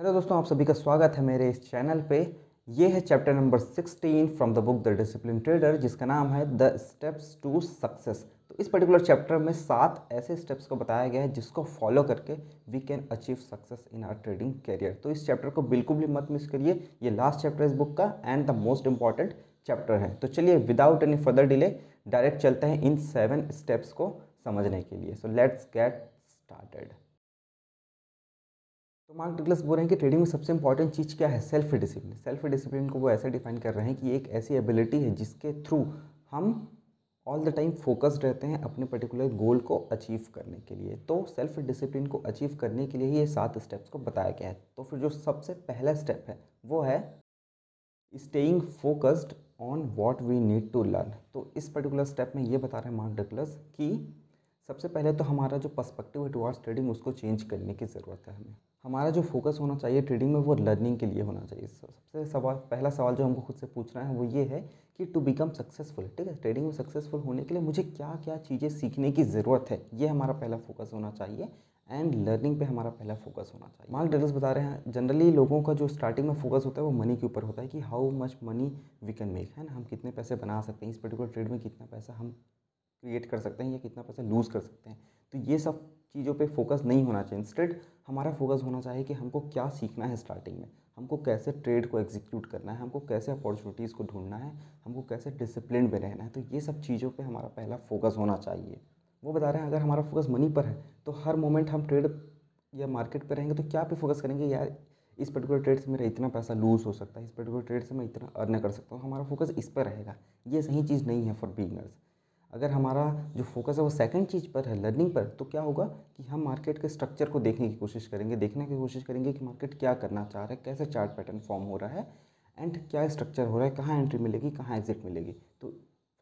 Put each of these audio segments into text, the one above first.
Hello दोस्तों, आप सभी का स्वागत है मेरे इस चैनल पे। ये है chapter number 16 from the book the discipline trader, जिसका नाम है द स्टेप्स टू सक्सेस। तो इस पर्टिकुलर चैप्टर में सात ऐसे स्टेप्स को बताया गया है जिसको फॉलो करके we can achieve success in our trading career तो इस चैप्टर को बिल्कुल भी मत मिस करिए। ये लास्ट चैप्टर इस बुक का and the most important chapter है। तो चलिए without any further delay direct चलते हैं इन सेवन स्टेप्स को समझने के लिए। सो लेट्स गेट स्टार्टेड तो मार्क डिग्लस बोल रहे हैं कि ट्रेडिंग में सबसे इंपॉर्टेंट चीज़ क्या है? सेल्फ डिसिप्लिन सेल्फ डिसिप्लिन को वो ऐसे डिफाइन कर रहे हैं कि एक ऐसी एबिलिटी है जिसके थ्रू हम ऑल द टाइम फोकस्ड रहते हैं अपने पर्टिकुलर गोल को अचीव करने के लिए। तो सेल्फ डिसिप्लिन को अचीव करने के लिए ये सात स्टेप्स को बताया गया है। तो फिर जो सबसे पहला स्टेप है, वो है staying focused on what we need to learn तो इस पर्टिकुलर स्टेप में ये बता रहे हैं मार्क डगलस कि सबसे पहले तो हमारा जो पर्सपेक्टिव है टुवार्ड्स ट्रेडिंग उसको चेंज करने की ज़रूरत है हमें। हमारा जो फोकस होना चाहिए ट्रेडिंग में, वो लर्निंग के लिए होना चाहिए। सबसे सवाल, पहला सवाल जो हमको खुद से पूछना है, वो ये है कि टू बिकम सक्सेसफुल ठीक है? ट्रेडिंग में सक्सेसफुल होने के लिए मुझे क्या क्या चीज़ें सीखने की ज़रूरत है? ये हमारा पहला फोकस होना चाहिए एंड लर्निंग पे हमारा पहला फोकस होना चाहिए। मार्क डगलस बता रहे हैं जनरली लोगों का जो स्टार्टिंग में फोकस होता है, वो मनी के ऊपर होता है कि how much money we can make है ना? हम कितने पैसे बना सकते हैं, इस पर्टिकुलर ट्रेड में कितना पैसा हम क्रिएट कर सकते हैं या कितना पैसा लूज़ कर सकते हैं। तो ये सब चीज़ों पे फोकस नहीं होना चाहिए। इंस्टेड हमारा फोकस होना चाहिए कि हमको क्या सीखना है स्टार्टिंग में। हमको कैसे ट्रेड को एग्जीक्यूट करना है, हमको कैसे अपॉर्चुनिटीज़ को ढूंढना है, हमको कैसे डिसिप्लिन में रहना है। तो ये सब चीज़ों पे हमारा पहला फोकस होना चाहिए। वो बता रहे हैं, अगर हमारा फोकस मनी पर है तो हर मोमेंट हम ट्रेड या मार्केट पर रहेंगे तो क्या पे फोकस करेंगे? यार, इस पर्टिकुलर ट्रेड से मेरा इतना पैसा लूज़ हो सकता है, इस पर्टिकुलर ट्रेड से मैं इतना अर्न कर सकता हूँ। हमारा फोकस इस पर रहेगा। ये सही चीज़ नहीं है फॉर बिगनर्स अगर हमारा जो फोकस है वो सेकंड चीज़ पर है लर्निंग पर तो क्या होगा कि हम मार्केट के स्ट्रक्चर को देखने की कोशिश करेंगे, देखने की कोशिश करेंगे कि मार्केट क्या करना चाह रहा है, कैसे चार्ट पैटर्न फॉर्म हो रहा है एंड क्या स्ट्रक्चर हो रहा है, कहाँ एंट्री मिलेगी, कहाँ एग्जिट मिलेगी। तो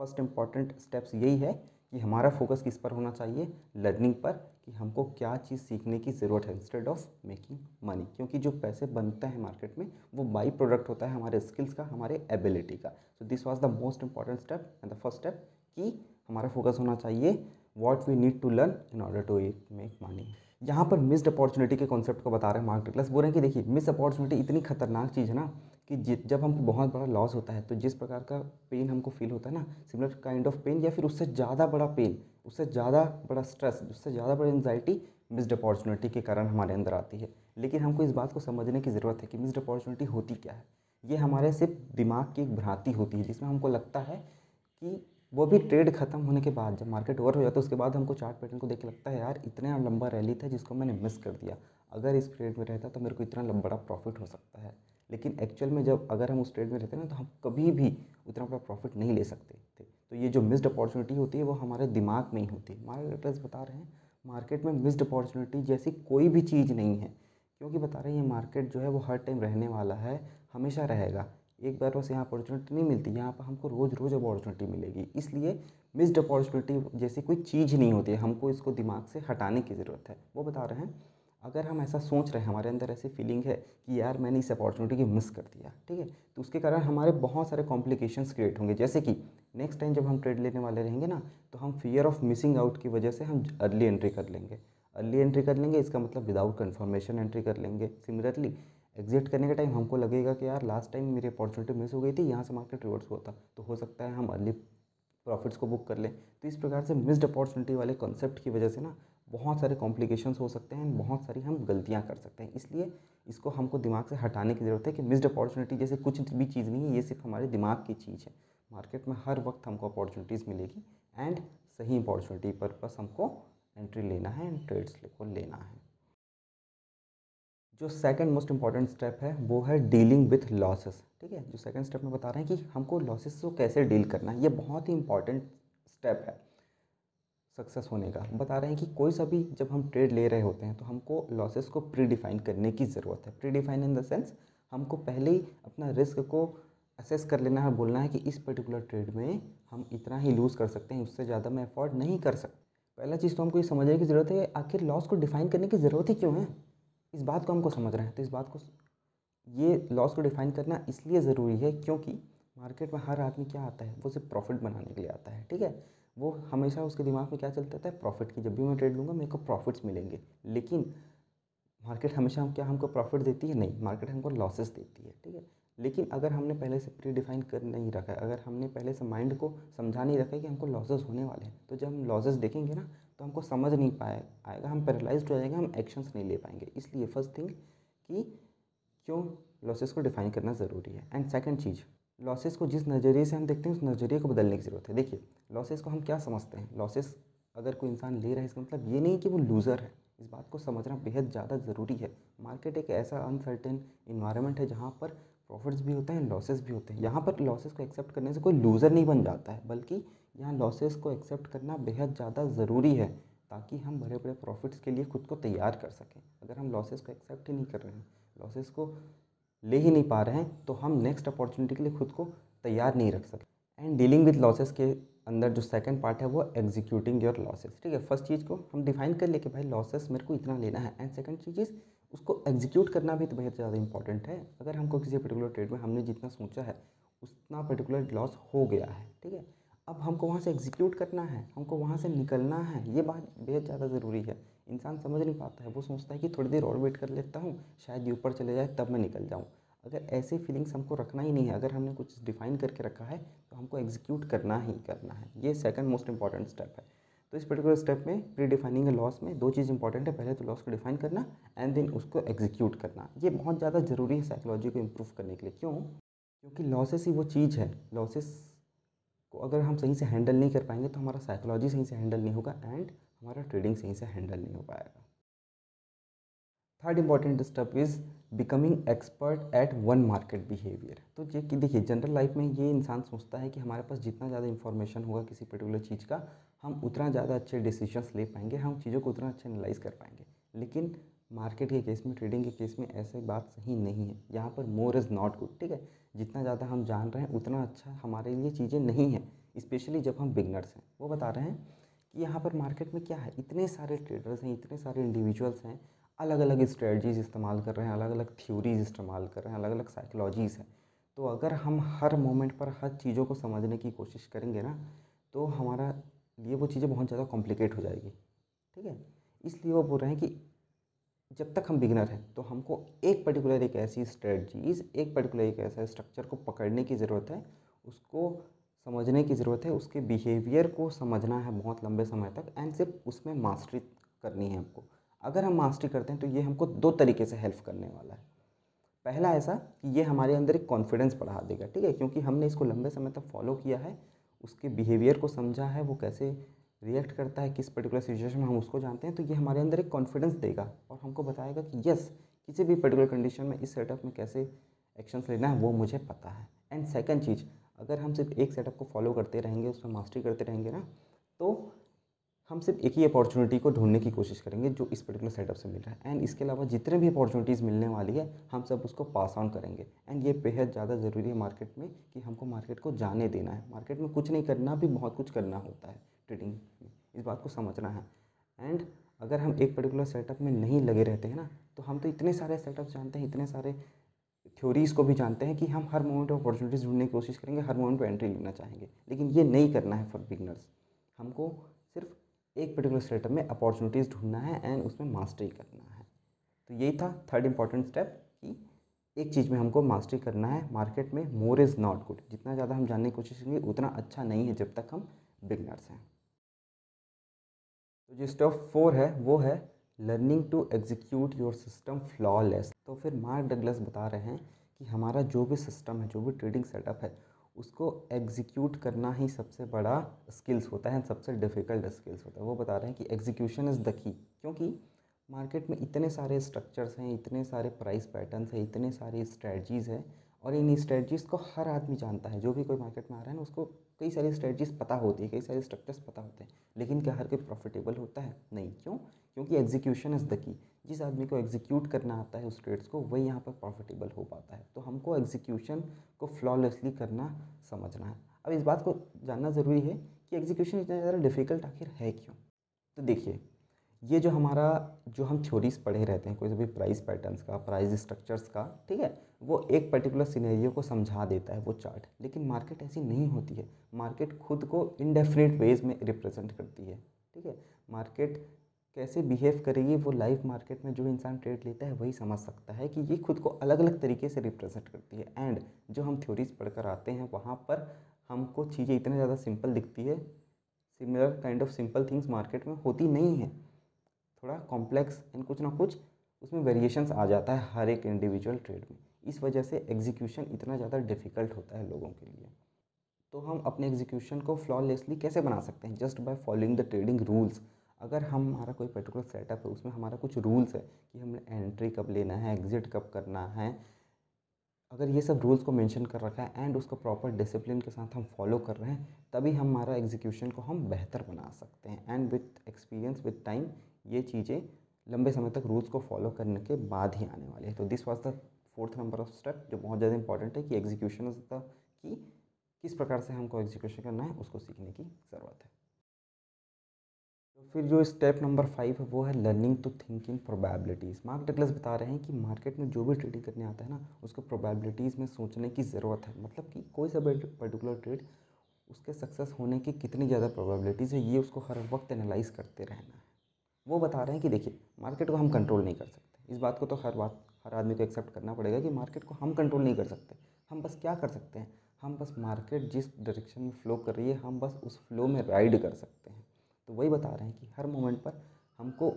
फ़र्स्ट इंपॉर्टेंट स्टेप्स यही है कि हमारा फोकस किस पर होना चाहिए? लर्निंग पर, कि हमको क्या चीज़ सीखने की ज़रूरत है इंस्टेड ऑफ़ मेकिंग मनी क्योंकि जो पैसे बनते हैं मार्केट में, वो बाई प्रोडक्ट होता है हमारे स्किल्स का, हमारे एबिलिटी का। So this was the most important step and the first step कि हमारा फोकस होना चाहिए what we need to learn in order to make money यहाँ पर मिस्ड अपॉर्चुनिटी के कॉन्सेप्ट को बता रहे हैं मार्क टिकलस बोल रहे हैं कि देखिए मिस अपॉर्चुनिटी इतनी खतरनाक चीज़ है ना कि जब हमको बहुत बड़ा लॉस होता है तो जिस प्रकार का पेन हमको फील होता है ना सिमिलर काइंड ऑफ़ पेन या फिर उससे ज़्यादा बड़ा पेन उससे ज़्यादा बड़ा स्ट्रेस उससे ज़्यादा बड़ी एनजाइटी मिस्ड अपॉर्चुनिटी के कारण हमारे अंदर आती है। लेकिन हमको इस बात को समझने की ज़रूरत है कि मिस्ड अपॉर्चुनिटी होती क्या है। ये हमारे सिर्फ़ दिमाग की एक भ्रांति होती है, जिसमें हमको लगता है कि वो भी ट्रेड खत्म होने के बाद, जब मार्केट ओवर हो जाता है, उसके बाद हमको चार्ट पैटर्न को देख के लगता है, यार, इतना लंबा रैली था जिसको मैंने मिस कर दिया। अगर इस ट्रेड में रहता तो मेरे को इतना बड़ा प्रॉफिट हो सकता है। लेकिन एक्चुअल में जब, अगर हम उस ट्रेड में रहते ना तो हम कभी भी उतना बड़ा प्रॉफिट नहीं ले सकते थे। तो ये जो मिस्ड अपॉर्चुनिटी होती है, वो हमारे दिमाग में ही होती है। मार्केटर्स बता रहे हैं मार्केट में मिस्ड अपॉर्चुनिटी जैसी कोई भी चीज़ नहीं है। क्योंकि बता रहे हैं, ये मार्केट जो है, वो हर टाइम रहने वाला है, हमेशा रहेगा। एक बार बस यहाँ अपॉर्चुनिटी नहीं मिलती, यहाँ पर हमको रोज़ रोज़ अपॉर्चुनिटी मिलेगी। इसलिए मिस्ड अपॉर्चुनिटी जैसी कोई चीज़ नहीं होती है, हमको इसको दिमाग से हटाने की ज़रूरत है। वो बता रहे हैं, अगर हम ऐसा सोच रहे हैं, हमारे अंदर ऐसी फीलिंग है कि यार मैंने इस अपॉर्चुनिटी की मिस कर दिया, ठीक है? तो उसके कारण हमारे बहुत सारे कॉम्प्लिकेशंस क्रिएट होंगे। जैसे कि नेक्स्ट टाइम जब हम ट्रेड लेने वाले रहेंगे ना तो हम फियर ऑफ़ मिसिंग आउट की वजह से हम अर्ली एंट्री कर लेंगे। अर्ली एंट्री कर लेंगे, इसका मतलब विदाउट कन्फर्मेशन एंट्री कर लेंगे। सिमिलरली एग्जिट करने के टाइम हमको लगेगा कि यार लास्ट टाइम मेरी अपॉर्चुनिटी मिस हो गई थी, यहाँ से मार्केट रिवर्स हुआ था। तो हो सकता है हम अर्ली प्रॉफिट्स को बुक कर लें। तो इस प्रकार से मिस्ड अपॉर्चुनिटी वाले कॉन्सेप्ट की वजह से ना बहुत सारे कॉम्प्लिकेशंस हो सकते हैं, बहुत सारी हम गलतियाँ कर सकते हैं। इसलिए इसको हमको दिमाग से हटाने की ज़रूरत है कि मिस्ड अपॉर्चुनिटी जैसे कुछ भी चीज़ नहीं है, ये सिर्फ़ हमारे दिमाग की चीज़ है। मार्केट में हर वक्त हमको अपॉर्चुनिटीज़ मिलेगी एंड सही अपॉर्चुनिटी पर बस हमको एंट्री लेना है एंड ट्रेड्स को लेना है। जो सेकंड मोस्ट इंपॉर्टेंट स्टेप है, वो है डीलिंग विथ लॉसेस ठीक है? जो सेकंड स्टेप में बता रहे हैं कि हमको लॉसेस को कैसे डील करना है, ये बहुत ही इंपॉर्टेंट स्टेप है सक्सेस होने का। बता रहे हैं कि कोई सा भी जब हम ट्रेड ले रहे होते हैं तो हमको लॉसेस को प्री डिफाइन करने की ज़रूरत है। Pre define in the sense हमको पहले ही अपना रिस्क को असेस कर लेना है, बोलना है कि इस पर्टिकुलर ट्रेड में हम इतना ही लूज़ कर सकते हैं, उससे ज़्यादा मैं अफोर्ड नहीं कर सकता। पहला चीज़ तो हमको ये समझने की ज़रूरत है, आखिर लॉस को डिफाइन करने की ज़रूरत ही क्यों है? इस बात को हमको समझ रहे हैं तो इस बात को ये लॉस को डिफाइन करना इसलिए ज़रूरी है क्योंकि मार्केट में हर आदमी क्या आता है, वो सिर्फ़ प्रॉफिट बनाने के लिए आता है, ठीक है? वो हमेशा उसके दिमाग में क्या चलता है प्रॉफिट की, जब भी मैं ट्रेड लूँगा, मेरे को प्रॉफिट्स मिलेंगे, लेकिन मार्केट हमेशा हम क्या, हमको प्रॉफिट देती है? नहीं मार्केट हमको लॉसेस देती है, ठीक है? लेकिन अगर हमने पहले से प्री डिफाइन कर नहीं रखा है, अगर हमने पहले से माइंड को समझा नहीं रखा है कि हमको लॉसेस होने वाले हैं तो जब हम लॉसेस देखेंगे ना तो हमको समझ नहीं पाए, आएगा, हम पैरालाइज हो जाएँगे, हम एक्शंस नहीं ले पाएँगे। इसलिए फ़र्स्ट थिंग कि क्यों? लॉसेस को डिफाइन करना ज़रूरी है। एंड सेकंड चीज़ लॉसेस को जिस नज़रिए से हम देखते हैं, उस नज़रिए को बदलने की ज़रूरत है। देखिए लॉसेस को हम क्या समझते हैं? लॉसेस अगर कोई इंसान ले रहा है, इसका मतलब ये नहीं कि वो लूज़र है। इस बात को समझना बेहद ज़्यादा ज़रूरी है। मार्केट एक ऐसा अनसर्टेन इन्वायरमेंट है जहाँ पर प्रॉफिट्स भी होते हैं लॉसेस भी होते हैं। यहाँ पर लॉसेस को एक्सेप्ट करने से कोई लूज़र नहीं बन जाता है, बल्कि यहाँ लॉसेस को एक्सेप्ट करना बेहद ज़्यादा ज़रूरी है, ताकि हम बड़े बड़े प्रॉफिट्स के लिए खुद को तैयार कर सकें। अगर हम लॉसेस को एक्सेप्ट ही नहीं कर रहे हैं लॉसेस को ले ही नहीं पा रहे हैं तो हम नेक्स्ट अपॉर्चुनिटी के लिए खुद को तैयार नहीं रख सकते एंड डीलिंग विद लॉसेस के अंदर जो सेकंड पार्ट है, वो एग्जीक्यूटिंग योर लॉसेस ठीक है फ़र्स्ट चीज़ को हम डिफाइन कर ले कि भाई लॉसेस मेरे को इतना लेना है। एंड सेकंड चीज़ उसको एग्जीक्यूट करना भी तो बहुत ज़्यादा इंपॉर्टेंट है। अगर हमको किसी पर्टिकुलर ट्रेड में हमने जितना सोचा है, उतना पर्टिकुलर लॉस हो गया है। ठीक है अब हमको वहाँ से एग्जीक्यूट करना है, हमको वहाँ से निकलना है, ये बात बेहद ज़्यादा ज़रूरी है। इंसान समझ नहीं पाता है, वो सोचता है कि थोड़ी देर और वेट कर लेता हूँ, शायद ये ऊपर चले जाए, तब मैं निकल जाऊँ। अगर ऐसे फीलिंग्स हमको रखना ही नहीं है, अगर हमने कुछ डिफाइन करके रखा है तो हमको एग्जीक्यूट करना ही करना है। ये सेकंड मोस्ट इंपॉर्टेंट स्टेप है। तो इस पर्टिकुलर स्टेप में प्री डिफाइनिंग लॉस में दो चीज़ इंपॉर्टेंट है, पहले तो लॉस को डिफाइन करना एंड देन उसको एग्जीक्यूट करना। ये बहुत ज़्यादा ज़रूरी है साइकोलॉजी को इम्प्रूव करने के लिए। क्यों? क्योंकि लॉसेस ही वो चीज़ है। लॉसेस अगर हम सही से हैंडल नहीं कर पाएँगे तो हमारा साइकोलॉजी सही से हैंडल नहीं होगा एंड हमारा ट्रेडिंग सही से हैंडल नहीं हो पाएगा। Third important step is becoming expert at one market behaviour तो ये कि देखिए जनरल लाइफ में ये इंसान सोचता है कि हमारे पास जितना ज़्यादा इन्फॉर्मेशन होगा किसी पर्टिकुलर चीज़ का, हम उतना ज़्यादा अच्छे डिसीजंस ले पाएँगे, हम चीज़ों को उतना अच्छा एनालाइज कर पाएँगे। लेकिन मार्केट के केस में ट्रेडिंग के केस में ऐसे बात सही नहीं है। यहाँ पर मोर इज़ नॉट गुड ठीक है? जितना ज़्यादा हम जान रहे हैं, उतना अच्छा हमारे लिए चीज़ें नहीं हैं। स्पेशली जब हम बिगनर्स हैं। वो बता रहे हैं कि यहाँ पर मार्केट में क्या है? इतने सारे ट्रेडर्स हैं, इतने सारे इंडिविजुअल्स हैं अलग अलग स्ट्रेटजीज इस्तेमाल कर रहे हैं अलग अलग थ्योरीज इस्तेमाल कर रहे हैं अलग अलग साइकोलॉजीज़ हैं। तो अगर हम हर मोमेंट पर हर चीज़ों को समझने की कोशिश करेंगे ना तो हमारा लिए वो चीज़ें बहुत ज़्यादा कॉम्प्लिकेट हो जाएगी। ठीक है? इसलिए वो बोल रहे हैं कि जब तक हम बिगनर हैं तो हमको एक पर्टिकुलर एक ऐसी स्ट्रेटजीज़ एक पर्टिकुलर एक ऐसा स्ट्रक्चर को पकड़ने की ज़रूरत है, उसको समझने की ज़रूरत है, उसके बिहेवियर को समझना है बहुत लंबे समय तक एंड सिर्फ़ उसमें मास्टरी करनी है हमको। अगर हम मास्टरी करते हैं तो ये हमको दो तरीके से हेल्प करने वाला है। पहला ऐसा कि ये हमारे अंदर एक कॉन्फिडेंस बढ़ा देगा, ठीक है? क्योंकि हमने इसको लंबे समय तक फॉलो किया है, उसके बिहेवियर को समझा है, वो कैसे रिएक्ट करता है, किस पर्टिकुलर सिचुएशन में हम उसको जानते हैं तो ये हमारे अंदर एक कॉन्फिडेंस देगा और हमको बताएगा कि यस किसी भी पर्टिकुलर कंडीशन में, इस सेटअप में कैसे एक्शंस लेना है, वो मुझे पता है। एंड सेकंड चीज़ अगर हम सिर्फ़ एक सेटअप को फॉलो करते रहेंगे, उसमें मास्टरी करते रहेंगे ना तो हम सिर्फ़ एक ही अपॉर्चुनिटी को ढूँढने की कोशिश करेंगे जो इस पर्टिकुलर सेटअप से मिल रहा है। एंड इसके अलावा जितने भी अपॉर्चुनिटीज़ मिलने वाली है, हम सब उसको पास ऑन करेंगे। एंड ये बेहद ज़्यादा ज़रूरी है मार्केट में कि हमको मार्केट को जाने देना है। मार्केट में कुछ नहीं करना, भी बहुत कुछ करना होता है ट्रेडिंग में। इस बात को समझना है। एंड अगर हम एक पर्टिकुलर सेटअप में नहीं लगे रहते हैं ना तो हम तो इतने सारे सेटअप जानते हैं, इतने सारे थ्योरीज़ को भी जानते हैं कि हम हर मोमेंट ऑफ़ अपॉर्चुनिटीज़ ढूँढने की कोशिश करेंगे, हर मोमेंट पर एंट्री लेना चाहेंगे। लेकिन ये नहीं करना है फॉर बिगनर्स हमको सिर्फ़ एक पर्टिकुलर सेटअप में अपॉर्चुनिटीज़ ढूंढना है एंड उसमें मास्टरी करना है। तो यही था थर्ड इंपॉर्टेंट स्टेप कि एक चीज़ में हमको मास्टरी करना है। मार्केट में मोर इज़ नॉट गुड जितना ज़्यादा हम जानने की कोशिश करेंगे, उतना अच्छा नहीं है जब तक हम बिगनर्स हैं। तो जो स्टेप फोर है, वो है learning to execute your system flawless तो फिर मार्क डगलस बता रहे हैं कि हमारा जो भी सिस्टम है, जो भी ट्रेडिंग सेटअप है, उसको एग्जीक्यूट करना ही सबसे बड़ा स्किल्स होता है सबसे डिफ़िकल्ट स्किल्स होता है। वो बता रहे हैं कि एग्जीक्यूशन इज़ द की क्योंकि मार्केट में इतने सारे स्ट्रक्चर्स हैं, इतने सारे प्राइस पैटर्न्स हैं, इतने सारे स्ट्रेटजीज़ हैं और इन स्ट्रेटजीज़ को हर आदमी जानता है। जो भी कोई मार्केट में आ रहा है ना, उसको कई सारी स्ट्रेटजीज़ पता होती है, कई सारे स्ट्रक्चर्स पता होते हैं। लेकिन क्या हर कोई प्रॉफिटेबल होता है? नहीं। क्यों? क्योंकि एग्जीक्यूशन इज़ द की जिस आदमी को एग्जीक्यूट करना आता है उस ट्रेड्स को, वही यहाँ पर प्रॉफिटेबल हो पाता है। तो हमको एग्जीक्यूशन को फ्लॉलेसली करना, समझना है। अब इस बात को जानना ज़रूरी है कि एग्जीक्यूशन इतना ज़्यादा डिफ़िकल्ट आखिर है क्यों? तो देखिए ये जो हमारा, जो हम थ्योरीज पढ़े रहते हैं, कोई भी प्राइस पैटर्न्स का प्राइस स्ट्रक्चर्स का, ठीक है, वो एक पर्टिकुलर सिनेरियो को समझा देता है वो चार्ट लेकिन मार्केट ऐसी नहीं होती है। मार्केट खुद को इनडेफिनेट वेज में रिप्रेजेंट करती है, ठीक है। मार्केट कैसे बिहेव करेगी, वो लाइव मार्केट में जो इंसान ट्रेड लेता है, वही समझ सकता है कि ये खुद को अलग अलग तरीके से रिप्रेजेंट करती है। एंड जो हम थ्योरीज पढ़कर आते हैं, वहाँ पर हमको चीज़ें इतनी ज़्यादा सिंपल दिखती है। Similar kind of simple things market में होती नहीं है। थोड़ा कॉम्प्लेक्स एंड कुछ ना कुछ उसमें वेरिएशंस आ जाता है हर एक इंडिविजुअल ट्रेड में। इस वजह से एग्जीक्यूशन इतना ज़्यादा डिफ़िकल्ट होता है लोगों के लिए। तो हम अपने एग्जीक्यूशन को फ्लॉलेसली कैसे बना सकते हैं? Just by following the trading rules अगर हम हमारा कोई पर्टिकुलर सेटअप है, उसमें हमारा कुछ रूल्स है कि हमें एंट्री कब लेना है एग्ज़िट कब करना है। अगर ये सब रूल्स को मेंशन कर रखा है एंड उसको प्रॉपर डिसिप्लिन के साथ हम फॉलो कर रहे हैं, तभी हमारा एग्जीक्यूशन को हम बेहतर बना सकते हैं। And with experience with time ये चीज़ें लंबे समय तक रूल्स को फॉलो करने के बाद ही आने वाली है। तो this was the fourth number of step जो बहुत ज़्यादा इंपॉर्टेंट है कि एग्जीक्यूशन द की किस प्रकार से हमको एग्जीक्यूशन करना है, उसको सीखने की ज़रूरत है। तो फिर जो स्टेप नंबर फाइव है, वो है learning to think in probabilities Mark Douglas बता रहे हैं कि मार्केट में जो भी ट्रेडिंग करने आता है ना, उसको प्रोबेबिलिटीज़ में सोचने की ज़रूरत है। मतलब कि कोई सा पर्टिकुलर ट्रेड उसके सक्सेस होने की कितनी ज़्यादा प्रोबेबिलिटीज़ है, ये उसको हर वक्त एनालाइज करते रहना है। वो बता रहे हैं कि देखिए मार्केट को हम कंट्रोल नहीं कर सकते। इस बात को तो हर बात, हर आदमी को एक्सेप्ट करना पड़ेगा कि मार्केट को हम कंट्रोल नहीं कर सकते। हम बस क्या कर सकते हैं? हम बस मार्केट जिस डायरेक्शन में फ़्लो कर रही है, हम बस उस फ्लो में राइड कर सकते हैं। तो वही बता रहे हैं कि हर मोमेंट पर हमको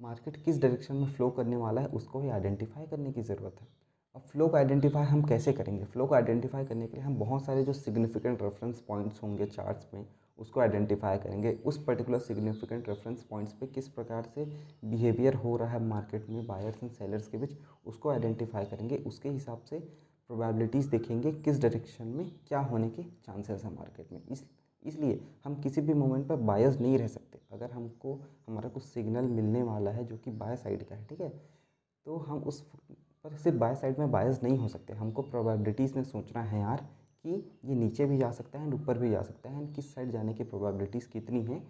मार्केट किस डायरेक्शन में फ़्लो करने वाला है, उसको ही आइडेंटिफाई करने की ज़रूरत है। अब फ्लो को आइडेंटिफाई हम कैसे करेंगे? फ्लो को आइडेंटिफाई करने के लिए हम बहुत सारे जो सिग्निफिकेंट रेफरेंस पॉइंट्स होंगे चार्ट्स में, उसको आइडेंटिफाई करेंगे। उस पर्टिकुलर सिग्निफिकेंट रेफरेंस पॉइंट्स पे किस प्रकार से बिहेवियर हो रहा है मार्केट में बायर्स एंड सेलर्स के बीच, उसको आइडेंटिफाई करेंगे। उसके हिसाब से प्रोबेबिलिटीज़ देखेंगे किस डायरेक्शन में क्या होने के चांसेस हैं मार्केट में। इस, इसलिए हम किसी भी मोमेंट पर बायस नहीं रह सकते। अगर हमको, हमारा कुछ सिग्नल मिलने वाला है जो कि बाय साइड का है, ठीक है? तो हम उस पर सिर्फ़ बाय साइड में बायस नहीं हो सकते। हमको प्रोबेबिलिटीज़ में सोचना है यार कि ये नीचे भी जा सकता है एंड ऊपर भी जा सकता है। एंड किस साइड जाने की प्रोबेबिलिटीज़ कितनी है?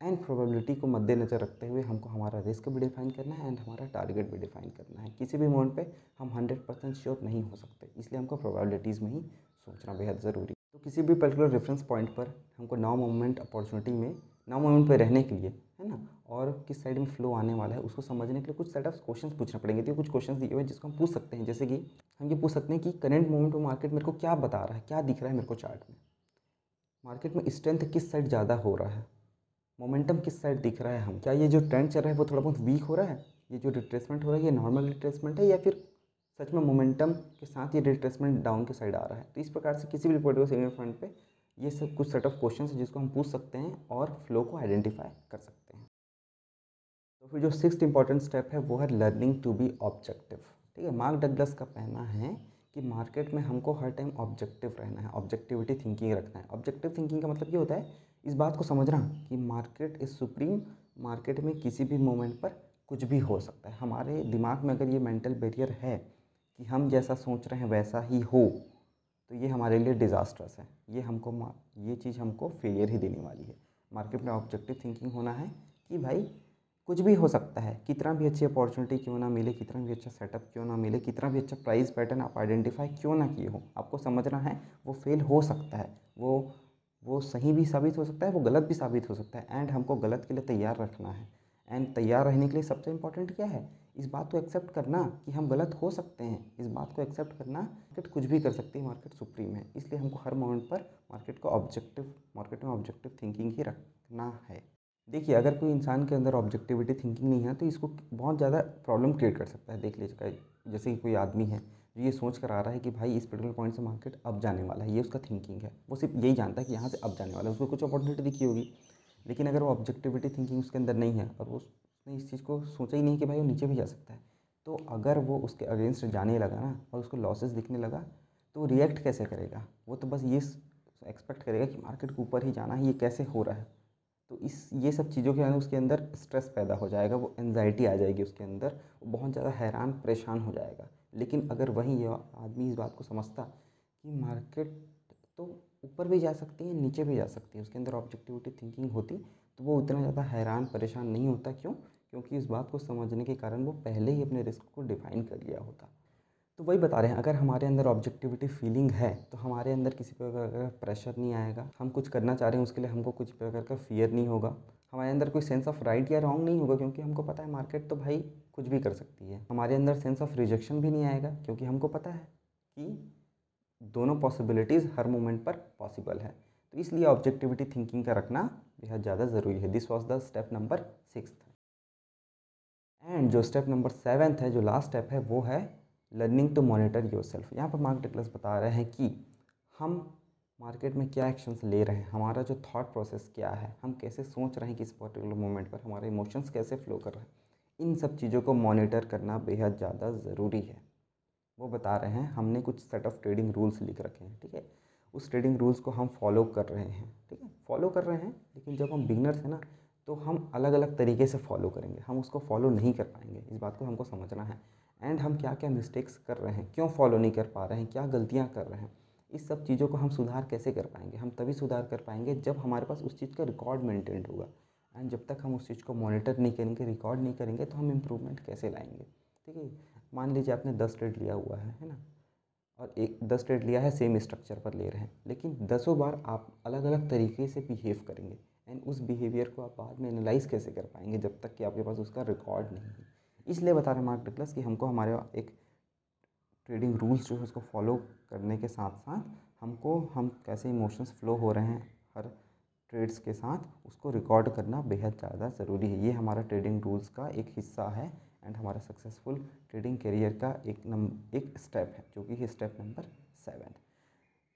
एंड प्रोबेबिलिटी को मद्देनज़र रखते हुए हमको हमारा रिस्क भी डिफाइन करना है एंड हमारा टारगेट भी डिफाइन करना है। किसी भी मोमेंट पे हम हंड्रेड परसेंट श्योर नहीं हो सकते। इसलिए हमको प्रोबेबिलिटीज़ में ही सोचना बेहद ज़रूरी तो किसी भी पर्टिकुलर रेफरेंस पॉइंट पर हमको नाउ मोमेंट अपॉर्चुनिटी में नाउ मोमेंट पर रहने के लिए है ना? और किस साइड में फ्लो आने वाला है, उसको समझने के लिए कुछ सेट ऑफ़ क्वेश्चन पूछना पड़ेंगे। तो कुछ क्वेश्चन दिए हुए हैं जिसको हम पूछ सकते हैं। जैसे कि हम ये पूछ सकते हैं कि करंट मोमेंट में मार्केट मेरे को क्या बता रहा है, क्या दिख रहा है मेरे को चार्ट में? मार्केट में स्ट्रेंथ किस साइड ज़्यादा हो रहा है? मोमेंटम किस साइड दिख रहा है? हम क्या ये जो ट्रेंड चल रहा है, वो थोड़ा बहुत वीक हो रहा है? ये जो रिट्रेसमेंट हो रहा है, ये नॉर्मल रिट्रेसमेंट है या फिर सच में मोमेंटम के साथ ये रिट्रेसमेंट डाउन के साइड आ रहा है? तो इस प्रकार से किसी भी सिग्नल फ्रंट पे ये सब कुछ सेट ऑफ़ क्वेश्चन है जिसको हम पूछ सकते हैं और फ्लो को आइडेंटिफाई कर सकते हैं। तो फिर जो सिक्स इंपॉर्टेंट स्टेप है, वो है लर्निंग टू बी ऑब्जेक्टिव ठीक है मार्क डगलस का कहना है कि मार्केट में हमको हर टाइम ऑब्जेक्टिव रहना है ऑब्जेक्टिविटी थिंकिंग रखना है. ऑब्जेक्टिव थिंकिंग का मतलब ये होता है, इस बात को समझना कि मार्केट इज़ सुप्रीम मार्केट में किसी भी मोमेंट पर कुछ भी हो सकता है. हमारे दिमाग में अगर ये मेंटल बैरियर है कि हम जैसा सोच रहे हैं, वैसा ही हो तो ये हमारे लिए डिज़ास्टर्स है. ये हमको ये चीज़ हमको फेलियर ही देने वाली है. मार्केट में ऑब्जेक्टिव थिंकिंग होना है कि भाई कुछ भी हो सकता है। कितना भी अच्छी अपॉर्चुनिटी क्यों ना मिले, कितना भी अच्छा सेटअप क्यों ना मिले, कितना भी अच्छा प्राइस पैटर्न आप आइडेंटिफाई क्यों ना किए हो, आपको समझना है, वो फेल हो सकता है। वो वो सही भी साबित हो सकता है, वो गलत भी साबित हो सकता है। एंड हमको गलत के लिए तैयार रखना है। एंड तैयार रहने के लिए सबसे इंपॉर्टेंट क्या है? इस बात को एक्सेप्ट करना कि हम गलत हो सकते हैं। इस बात को एक्सेप्ट करना मार्केट कुछ भी कर सकती है मार्केट सुप्रीम है। इसलिए हमको हर मोमेंट पर मार्केट को ऑब्जेक्टिव मार्केट में ऑब्जेक्टिव थिंकिंग ही रखना है। देखिए, अगर कोई इंसान के अंदर ऑब्जेक्टिविटी थिंकिंग नहीं है तो इसको बहुत ज़्यादा प्रॉब्लम क्रिएट कर सकता है। देख लीजिएगा जैसे कि कोई आदमी है, जो ये सोच कर आ रहा है कि भाई, इस पर्टिकुलर पॉइंट से मार्केट अब जाने वाला है, ये उसका थिंकिंग है। वो सिर्फ़ यही जानता है कि यहाँ से अब जाने वाला है, उसको कुछ अपॉर्चुनिटी दिखी होगी। लेकिन अगर वो ऑब्जेक्टिविटी थिंकिंग उसके अंदर नहीं है, और वो उसने इस चीज़ को सोचा ही नहीं कि भाई, वो नीचे भी जा सकता है तो अगर वो उसके अगेंस्ट जाने लगा ना, और उसको लॉसेस दिखने लगा तो रिएक्ट कैसे करेगा? वो तो बस ये एक्सपेक्ट करेगा कि मार्केट के ऊपर ही जाना है, ये कैसे हो रहा है। तो इस, ये सब चीज़ों के कारण उसके अंदर स्ट्रेस पैदा हो जाएगा, वो एनजाइटी आ जाएगी उसके अंदर, वो बहुत ज़्यादा हैरान, परेशान हो जाएगा। लेकिन अगर वहीं ये आदमी इस बात को समझता कि मार्केट तो ऊपर भी जा सकती है, नीचे भी जा सकती है, उसके अंदर ऑब्जेक्टिविटी थिंकिंग होती तो वो उतना ज़्यादा हैरान, परेशान नहीं होता। क्यों? क्योंकि इस बात को समझने के कारण वो पहले ही अपने रिस्क को डिफाइन कर लिया होता। तो वही बता रहे हैं, अगर हमारे अंदर ऑब्जेक्टिविटी फीलिंग है तो हमारे अंदर किसी प्रकार का प्रेशर नहीं आएगा, हम कुछ करना चाह रहे हैं, उसके लिए हमको कुछ प्रकार का फियर नहीं होगा, हमारे अंदर कोई सेंस ऑफ़ राइट या रॉन्ग नहीं होगा, क्योंकि हमको पता है मार्केट तो भाई कुछ भी कर सकती है। हमारे अंदर सेंस ऑफ़ रिजेक्शन भी नहीं आएगा, क्योंकि हमको पता है कि दोनों पॉसिबिलिटीज़ हर मोमेंट पर पॉसिबल है। तो इसलिए ऑब्जेक्टिविटी थिंकिंग का रखना बेहद ज़्यादा ज़रूरी है। This was the step number six and जो स्टेप नंबर सेवन्थ है, जो लास्ट स्टेप है, वो है learning to monitor yourself यहाँ पर मार्क टेक्लस बता रहे हैं कि हम मार्केट में क्या एक्शंस ले रहे हैं? हमारा जो थॉट प्रोसेस क्या है? हम कैसे सोच रहे हैं कि इस पर्टिकुलर मोमेंट पर? हमारे इमोशंस कैसे फ्लो कर रहे हैं? इन सब चीज़ों को मॉनिटर करना बेहद ज़्यादा ज़रूरी है। वो बता रहे हैं, हमने कुछ सेट ऑफ़ ट्रेडिंग रूल्स लिख रखे हैं, ठीक है? उस ट्रेडिंग रूल्स को हम फॉलो कर रहे हैं, ठीक है? फॉलो कर रहे हैं, लेकिन जब हम बिगनर्स हैं ना तो हम अलग अलग तरीके से फॉलो करेंगे। हम उसको फॉलो नहीं कर पाएँगे। इस बात को हमको समझना है। एंड हम क्या क्या मिस्टेक्स कर रहे हैं? क्यों फॉलो नहीं कर पा रहे हैं? क्या गलतियाँ कर रहे हैं? इस सब चीज़ों को हम सुधार कैसे कर पाएँगे? हम तभी सुधार कर पाएँगे जब हमारे पास उस चीज़ का रिकॉर्ड मेंटेन होगा। एंड जब तक हम उस चीज़ को मॉनिटर नहीं करेंगे रिकॉर्ड नहीं करेंगे तो हम इम्प्रूवमेंट कैसे लाएँगे? ठीक है? मान लीजिए आपने दस ट्रेड लिया हुआ है है ना? और एक दस ट्रेड लिया है सेम स्ट्रक्चर पर ले रहे हैं। लेकिन दसों बार आप अलग अलग तरीके से बिहेव करेंगे। एंड उस बिहेवियर को आप बाद में एनालाइज कैसे कर पाएँगे जब तक कि आपके पास उसका रिकॉर्ड नहीं है? इसलिए बता रहे मार्क डिक्लस कि हमको हमारे एक ट्रेडिंग रूल्स जो है उसको फॉलो करने के साथ साथ हमको, हम कैसे इमोशंस फ्लो हो रहे हैं हर ट्रेड्स के साथ, उसको रिकॉर्ड करना बेहद ज़्यादा ज़रूरी है। ये हमारा ट्रेडिंग रूल्स का एक हिस्सा है एंड हमारा सक्सेसफुल ट्रेडिंग करियर का एक नम, एक स्टेप है, जो कि स्टेप नंबर सेवन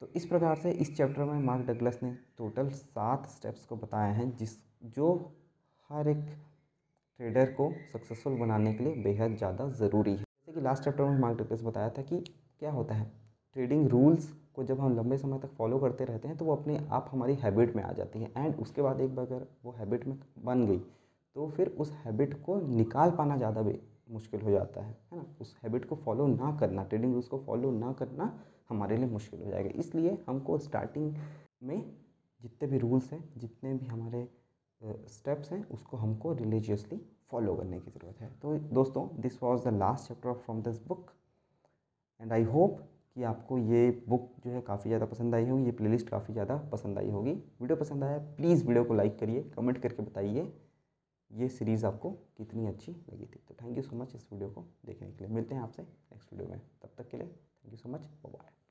तो इस प्रकार से इस चैप्टर में मार्क डगलस ने टोटल सात स्टेप्स को बताए हैं, जिस, जो हर एक ट्रेडर को सक्सेसफुल बनाने के लिए बेहद ज़्यादा ज़रूरी है। जैसे कि लास्ट चैप्टर में मार्क डगलस बताया था कि क्या होता है ट्रेडिंग रूल्स को जब हम लंबे समय तक फॉलो करते रहते हैं तो वो अपने आप हमारी हैबिट में आ जाती है एंड उसके बाद एक बार अगर वो हैबिट में बन गई तो फिर उस हैबिट को निकाल पाना ज़्यादा भी मुश्किल हो जाता है है ना? उस हैबिट को फॉलो ना करना ट्रेडिंग रूल्स को फॉलो ना करना हमारे लिए मुश्किल हो जाएगा। इसलिए हमको स्टार्टिंग में जितने भी रूल्स हैं, जितने भी हमारे स्टेप्स हैं, उसको हमको रिलीजियसली फॉलो करने की ज़रूरत है। तो दोस्तों this was the last chapter from this book and I hope कि आपको ये बुक जो है काफ़ी ज़्यादा पसंद आई होगी, ये प्लेलिस्ट काफ़ी ज़्यादा पसंद आई होगी। वीडियो पसंद आया प्लीज़ वीडियो को लाइक करिए कमेंट करके बताइए, ये सीरीज़ आपको कितनी अच्छी लगी थी। तो थैंक यू सो मच इस वीडियो को देखने के लिए। मिलते हैं आपसे नेक्स्ट वीडियो में। तब तक के लिए thank you so much bye